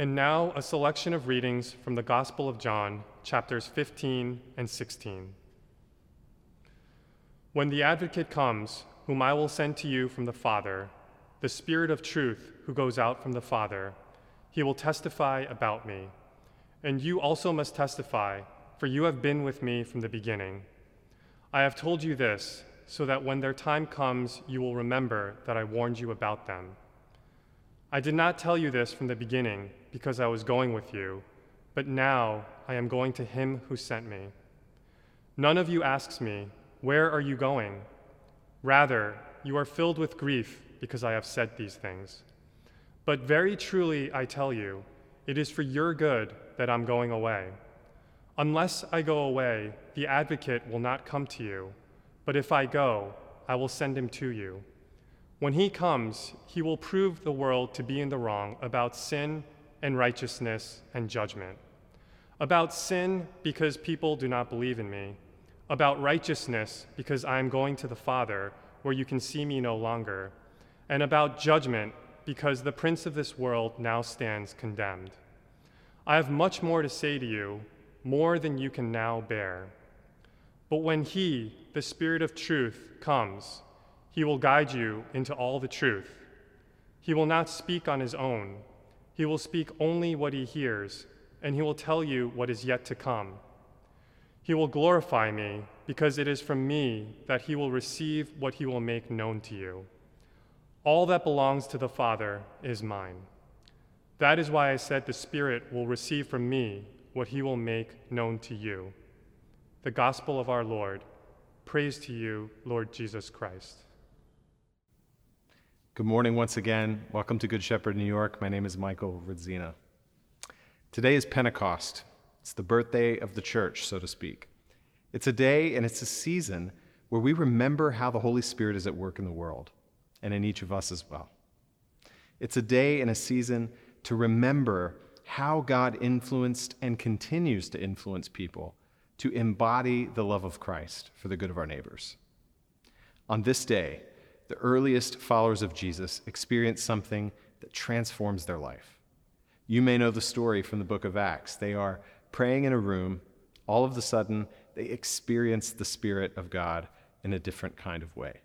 And now, a selection of readings from the Gospel of John, chapters 15 and 16. When the advocate comes, whom I will send to you from the Father, the Spirit of truth who goes out from the Father, he will testify about me. And you also must testify, for you have been with me from the beginning. I have told you this, so that when their time comes, you will remember that I warned you about them. I did not tell you this from the beginning because I was going with you, but now I am going to him who sent me. None of you asks me, Where are you going? Rather, you are filled with grief because I have said these things. But very truly I tell you, it is for your good that I'm going away. Unless I go away, the advocate will not come to you, but if I go, I will send him to you. When he comes, he will prove the world to be in the wrong about sin and righteousness and judgment. About sin, because people do not believe in me. About righteousness, because I am going to the Father, where you can see me no longer. And about judgment, because the prince of this world now stands condemned. I have much more to say to you, more than you can now bear. But when He, the Spirit of truth, comes, He will guide you into all the truth. He will not speak on His own he will speak only what he hears, and he will tell you what is yet to come. He will glorify me, because it is from me that he will receive what he will make known to you. All that belongs to the Father is mine. That is why I said the Spirit will receive from me what he will make known to you. The Gospel of our Lord. Praise to you, Lord Jesus Christ. Good morning once again. Welcome to Good Shepherd New York. My name is Michael Ridzina. Today is Pentecost. It's the birthday of the church, so to speak. It's a day and it's a season where we remember how the Holy Spirit is at work in the world and in each of us as well. It's a day and a season to remember how God influenced and continues to influence people to embody the love of Christ for the good of our neighbors. On this day, the earliest followers of Jesus experience something that transforms their life. You may know the story from the book of Acts. They are praying in a room. All of a sudden, they experience the Spirit of God in a different kind of way.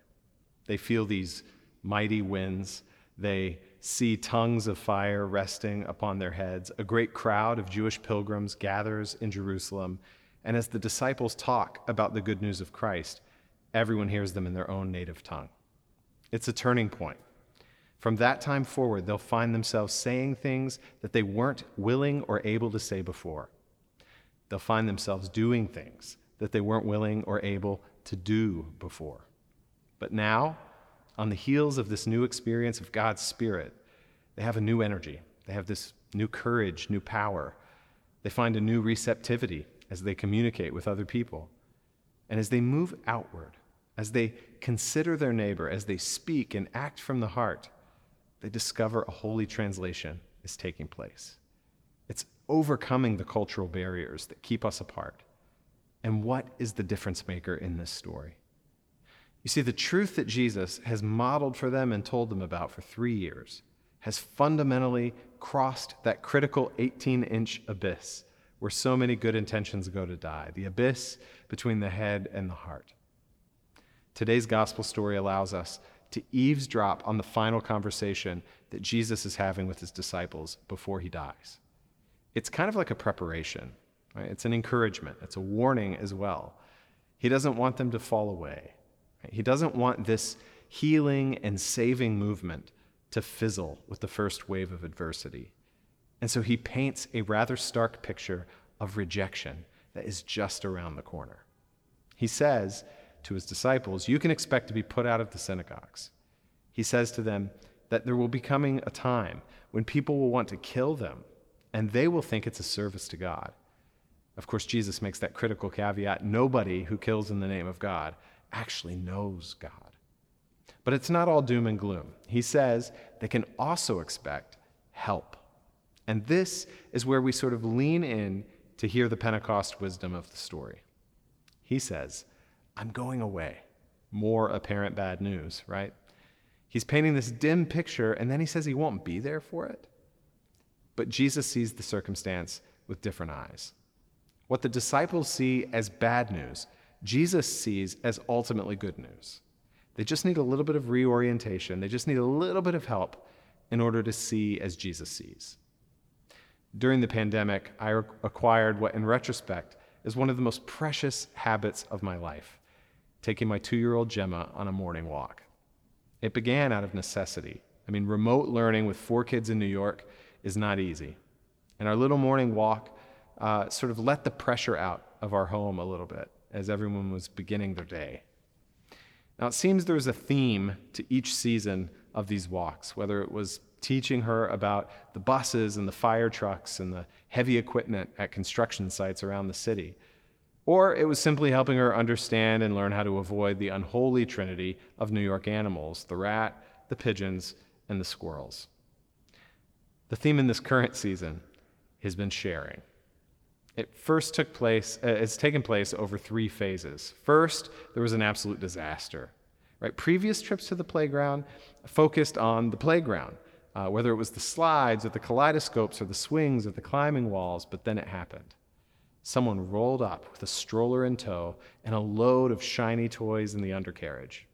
They feel these mighty winds. They see tongues of fire resting upon their heads. A great crowd of Jewish pilgrims gathers in Jerusalem. And as the disciples talk about the good news of Christ, everyone hears them in their own native tongue. It's a turning point. From that time forward, they'll find themselves saying things that they weren't willing or able to say before. They'll find themselves doing things that they weren't willing or able to do before. But now, on the heels of this new experience of God's Spirit, they have a new energy. They have this new courage, new power. They find a new receptivity as they communicate with other people. And as they move outward, as they consider their neighbor, as they speak and act from the heart, they discover a holy translation is taking place. It's overcoming the cultural barriers that keep us apart. And what is the difference maker in this story? You see, the truth that Jesus has modeled for them and told them about for three years has fundamentally crossed that critical 18 inch abyss where so many good intentions go to die the abyss between the head and the heart. Today's gospel story allows us to eavesdrop on the final conversation that Jesus is having with his disciples before he dies. It's kind of like a preparation, right? It's an encouragement, it's a warning as well. He doesn't want them to fall away. Right? He doesn't want this healing and saving movement to fizzle with the first wave of adversity. And so he paints a rather stark picture of rejection that is just around the corner. He says, to his disciples, You can expect to be put out of the synagogues. He says to them, that there will be coming a time when people will want to kill them and they will think it's a service to God. Of course, Jesus makes that critical caveat nobody who kills in the name of God actually knows God. But it's not all doom and gloom. He says they can also expect help. And this is where we sort of lean in to hear the Pentecost wisdom of the story. He says, I'm going away. More apparent bad news, right? He's painting this dim picture, and then he says he won't be there for it. But Jesus sees the circumstance with different eyes. What the disciples see as bad news, Jesus sees as ultimately good news. They just need a little bit of reorientation, they just need a little bit of help in order to see as Jesus sees. During the pandemic, I acquired what, in retrospect, is one of the most precious habits of my life taking my two year old Gemma on a morning walk. It began out of necessity. I mean, remote learning with four kids in New York is not easy. And our little morning walk uh, sort of let the pressure out of our home a little bit as everyone was beginning their day. Now, it seems there was a theme to each season of these walks, whether it was teaching her about the buses and the fire trucks and the heavy equipment at construction sites around the city, or it was simply helping her understand and learn how to avoid the unholy trinity of New York animals the rat, the pigeons, and the squirrels. The theme in this current season has been sharing. It first took place, uh, it's taken place over three phases. First, there was an absolute disaster. Right? Previous trips to the playground focused on the playground, uh, whether it was the slides or the kaleidoscopes or the swings or the climbing walls, but then it happened. Someone rolled up with a stroller in tow and a load of shiny toys in the undercarriage.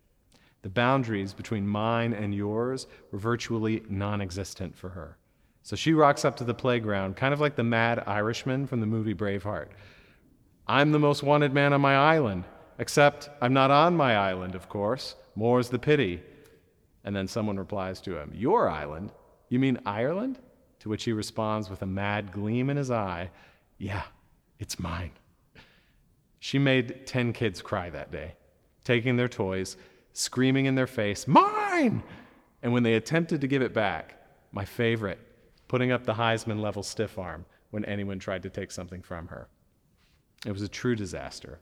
The boundaries between mine and yours were virtually non existent for her. So she rocks up to the playground, kind of like the mad Irishman from the movie Braveheart. I'm the most wanted man on my island, except I'm not on my island, of course. More's the pity. And then someone replies to him, Your island? You mean Ireland? To which he responds with a mad gleam in his eye, Yeah, it's mine. She made 10 kids cry that day, taking their toys, screaming in their face, Mine! And when they attempted to give it back, my favorite, putting up the Heisman level stiff arm when anyone tried to take something from her. It was a true disaster.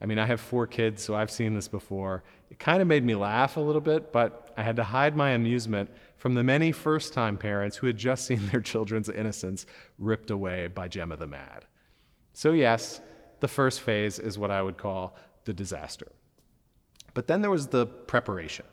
I mean, I have four kids, so I've seen this before. It kind of made me laugh a little bit, but I had to hide my amusement from the many first time parents who had just seen their children's innocence ripped away by Gemma the Mad. So, yes, the first phase is what I would call the disaster. But then there was the preparation.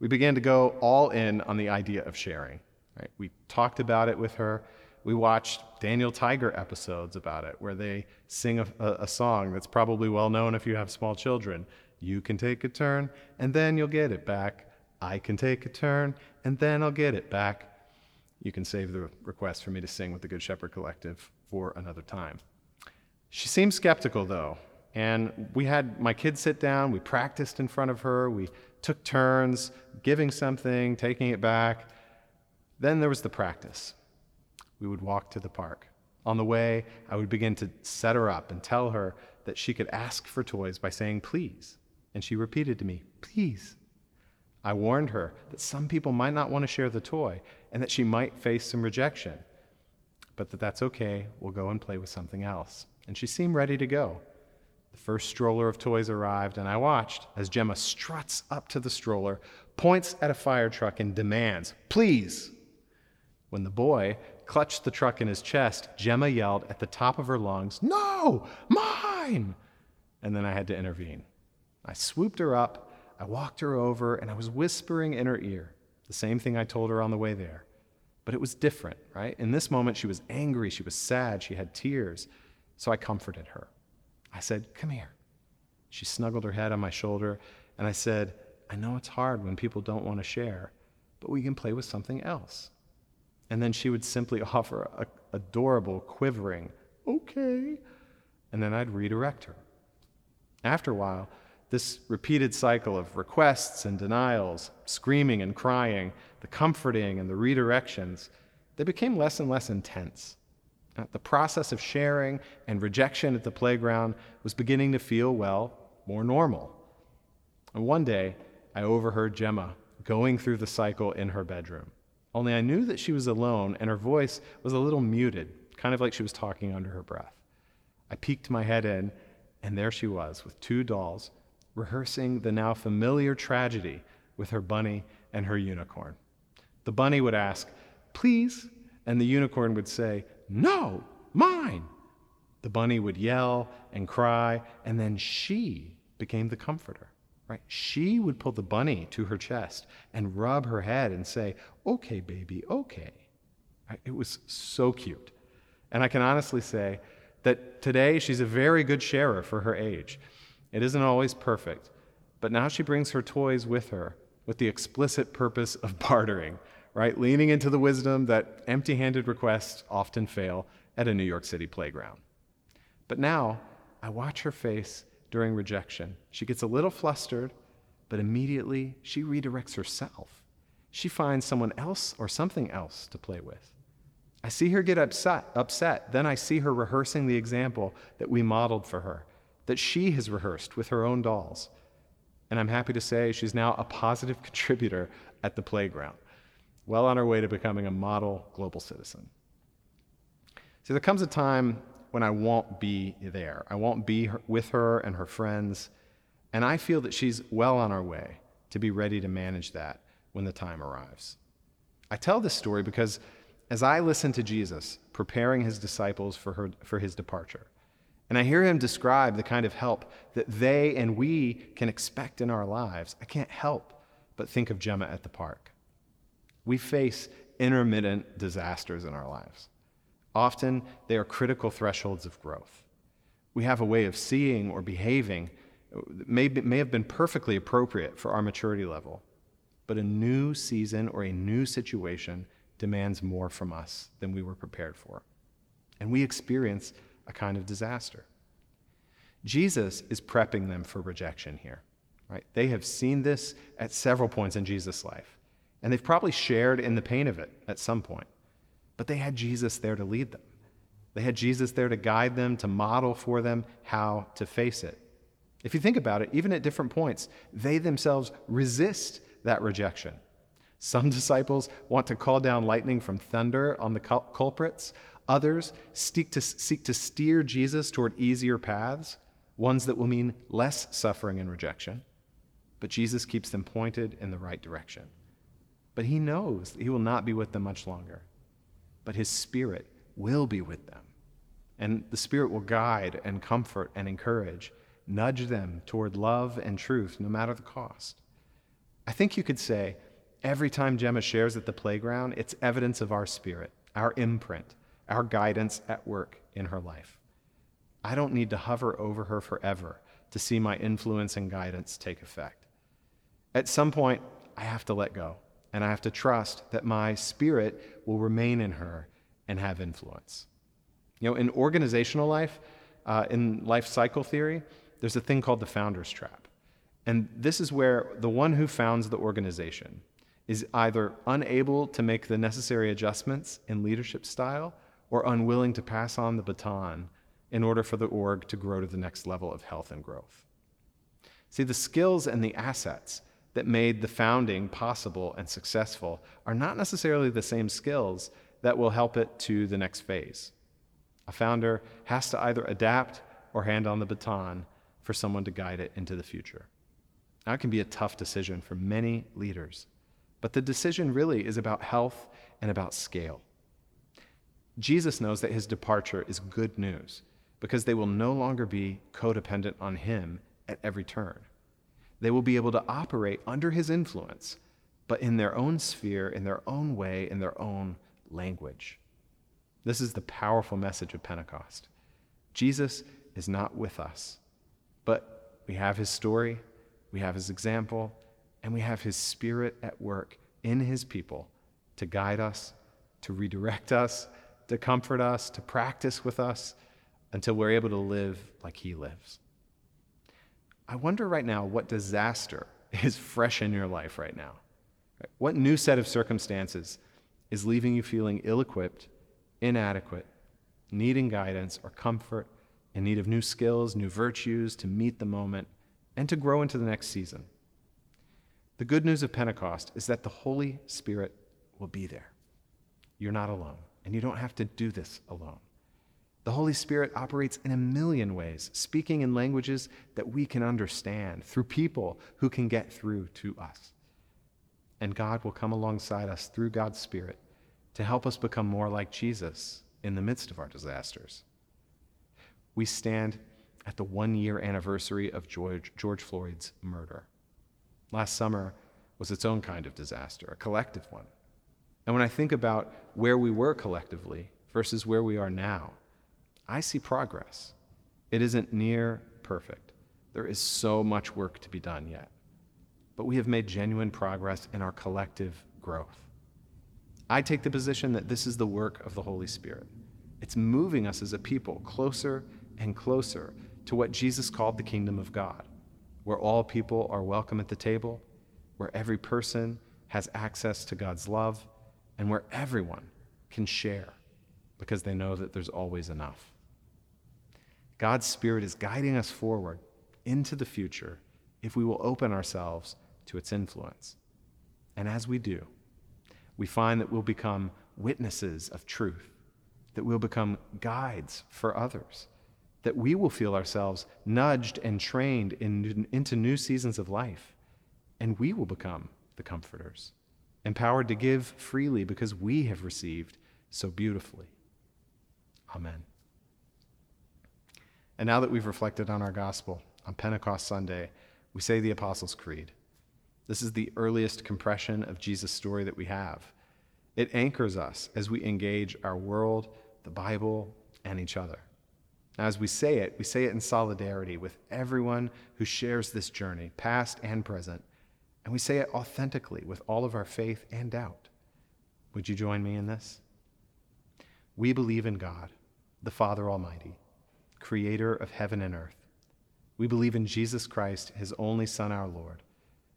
We began to go all in on the idea of sharing. Right? We talked about it with her. We watched Daniel Tiger episodes about it, where they sing a, a, a song that's probably well known if you have small children. You can take a turn, and then you'll get it back. I can take a turn, and then I'll get it back. You can save the request for me to sing with the Good Shepherd Collective for another time. She seemed skeptical, though, and we had my kids sit down. We practiced in front of her. We took turns giving something, taking it back. Then there was the practice. We would walk to the park. On the way, I would begin to set her up and tell her that she could ask for toys by saying please. And she repeated to me, please. I warned her that some people might not want to share the toy and that she might face some rejection, but that that's okay. We'll go and play with something else. And she seemed ready to go. The first stroller of toys arrived, and I watched as Gemma struts up to the stroller, points at a fire truck, and demands, Please! When the boy clutched the truck in his chest, Gemma yelled at the top of her lungs, No, mine! And then I had to intervene. I swooped her up, I walked her over, and I was whispering in her ear the same thing I told her on the way there. But it was different, right? In this moment, she was angry, she was sad, she had tears. So I comforted her. I said, Come here. She snuggled her head on my shoulder, and I said, I know it's hard when people don't want to share, but we can play with something else. And then she would simply offer a adorable, quivering, okay. And then I'd redirect her. After a while, this repeated cycle of requests and denials, screaming and crying, the comforting and the redirections, they became less and less intense. Uh, the process of sharing and rejection at the playground was beginning to feel, well, more normal. And one day, I overheard Gemma going through the cycle in her bedroom. Only I knew that she was alone and her voice was a little muted, kind of like she was talking under her breath. I peeked my head in, and there she was with two dolls, rehearsing the now familiar tragedy with her bunny and her unicorn. The bunny would ask, Please, and the unicorn would say, No, mine. The bunny would yell and cry, and then she became the comforter. Right? She would pull the bunny to her chest and rub her head and say, Okay, baby, okay. It was so cute. And I can honestly say that today she's a very good sharer for her age. It isn't always perfect, but now she brings her toys with her with the explicit purpose of bartering, right? Leaning into the wisdom that empty handed requests often fail at a New York City playground. But now I watch her face during rejection. She gets a little flustered, but immediately she redirects herself. She finds someone else or something else to play with. I see her get upset, upset. Then I see her rehearsing the example that we modeled for her, that she has rehearsed with her own dolls. And I'm happy to say she's now a positive contributor at the playground, well on her way to becoming a model global citizen. See, there comes a time when I won't be there. I won't be with her and her friends. And I feel that she's well on our way to be ready to manage that when the time arrives. I tell this story because as I listen to Jesus preparing his disciples for, her, for his departure, and I hear him describe the kind of help that they and we can expect in our lives, I can't help but think of Gemma at the park. We face intermittent disasters in our lives. Often, they are critical thresholds of growth. We have a way of seeing or behaving that may, be, may have been perfectly appropriate for our maturity level, but a new season or a new situation demands more from us than we were prepared for. And we experience a kind of disaster. Jesus is prepping them for rejection here. Right? They have seen this at several points in Jesus' life, and they've probably shared in the pain of it at some point. But they had Jesus there to lead them. They had Jesus there to guide them, to model for them how to face it. If you think about it, even at different points, they themselves resist that rejection. Some disciples want to call down lightning from thunder on the culprits. Others seek to, seek to steer Jesus toward easier paths, ones that will mean less suffering and rejection. But Jesus keeps them pointed in the right direction. But he knows he will not be with them much longer but his Spirit will be with them. And the Spirit will guide and comfort and encourage, nudge them toward love and truth, no matter the cost. I think you could say every time Gemma shares at the playground, it's evidence of our spirit, our imprint, our guidance at work in her life. I don't need to hover over her forever to see my influence and guidance take effect. At some point, I have to let go and I have to trust that my spirit will remain in her and have influence. You know, in organizational life, uh, in life cycle theory, there's a thing called the founder's trap. And this is where the one who founds the organization is either unable to make the necessary adjustments in leadership style or unwilling to pass on the baton in order for the org to grow to the next level of health and growth. See, the skills and the assets that made the founding possible and successful are not necessarily the same skills that will help it to the next phase. A founder has to either adapt or hand on the baton for someone to guide it into the future. That can be a tough decision for many leaders, but the decision really is about health and about scale. Jesus knows that his departure is good news because they will no longer be codependent on him at every turn. They will be able to operate under his influence, but in their own sphere, in their own way, in their own language. This is the powerful message of Pentecost. Jesus is not with us, but we have his story, we have his example, and we have his spirit at work in his people to guide us, to redirect us, to comfort us, to practice with us until we're able to live like he lives. I wonder right now what disaster is fresh in your life right now. What new set of circumstances is leaving you feeling ill equipped, inadequate, needing guidance or comfort, in need of new skills, new virtues to meet the moment, and to grow into the next season? The good news of Pentecost is that the Holy Spirit will be there. You're not alone, and you don't have to do this alone. The Holy Spirit operates in a million ways, speaking in languages that we can understand through people who can get through to us. And God will come alongside us through God's Spirit to help us become more like Jesus in the midst of our disasters. We stand at the one year anniversary of George, George Floyd's murder. Last summer was its own kind of disaster, a collective one. And when I think about where we were collectively versus where we are now, I see progress. It isn't near perfect. There is so much work to be done yet. But we have made genuine progress in our collective growth. I take the position that this is the work of the Holy Spirit. It's moving us as a people closer and closer to what Jesus called the kingdom of God, where all people are welcome at the table, where every person has access to God's love, and where everyone can share because they know that there's always enough. God's Spirit is guiding us forward into the future if we will open ourselves to its influence. And as we do, we find that we'll become witnesses of truth, that we'll become guides for others, that we will feel ourselves nudged and trained in, into new seasons of life, and we will become the comforters, empowered to give freely because we have received so beautifully. Amen. And now that we've reflected on our gospel on Pentecost Sunday, we say the Apostles' Creed. This is the earliest compression of Jesus' story that we have. It anchors us as we engage our world, the Bible, and each other. Now, As we say it, we say it in solidarity with everyone who shares this journey, past and present, and we say it authentically with all of our faith and doubt. Would you join me in this? We believe in God, the Father Almighty creator of heaven and earth. We believe in Jesus Christ, his only Son, our Lord,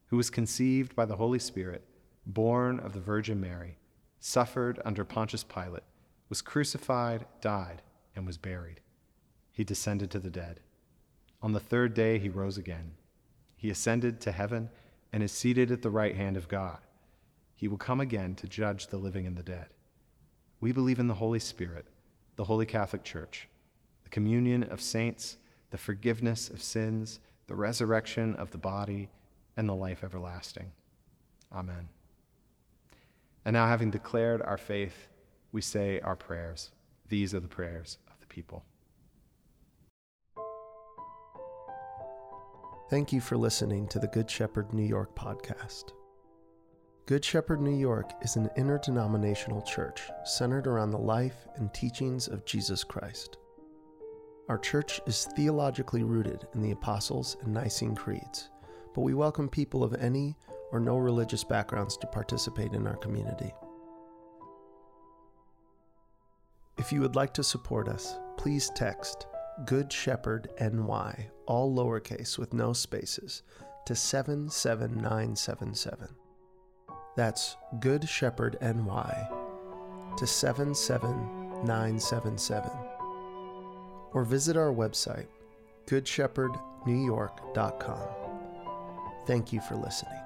who was conceived by the Holy Spirit, born of the Virgin Mary, suffered under Pontius Pilate, was crucified, died, and was buried. He descended to the dead. On the third day, he rose again. He ascended to heaven and is seated at the right hand of God. He will come again to judge the living and the dead. We believe in the Holy Spirit, the Holy Catholic Church communion of saints, the forgiveness of sins, the resurrection of the body, and the life everlasting. Amen. And now, having declared our faith, we say our prayers. These are the prayers of the people. Thank you for listening to the Good Shepherd New York podcast. Good Shepherd New York is an interdenominational church centered around the life and teachings of Jesus Christ. Our church is theologically rooted in the Apostles' and Nicene Creeds, but we welcome people of any or no religious backgrounds to participate in our community. If you would like to support us, please text Good Shepherd NY, all lowercase with no spaces, to 77977. That's Good Shepherd NY to 77977 or visit our website, goodshepherdnewyork.com. Thank you for listening.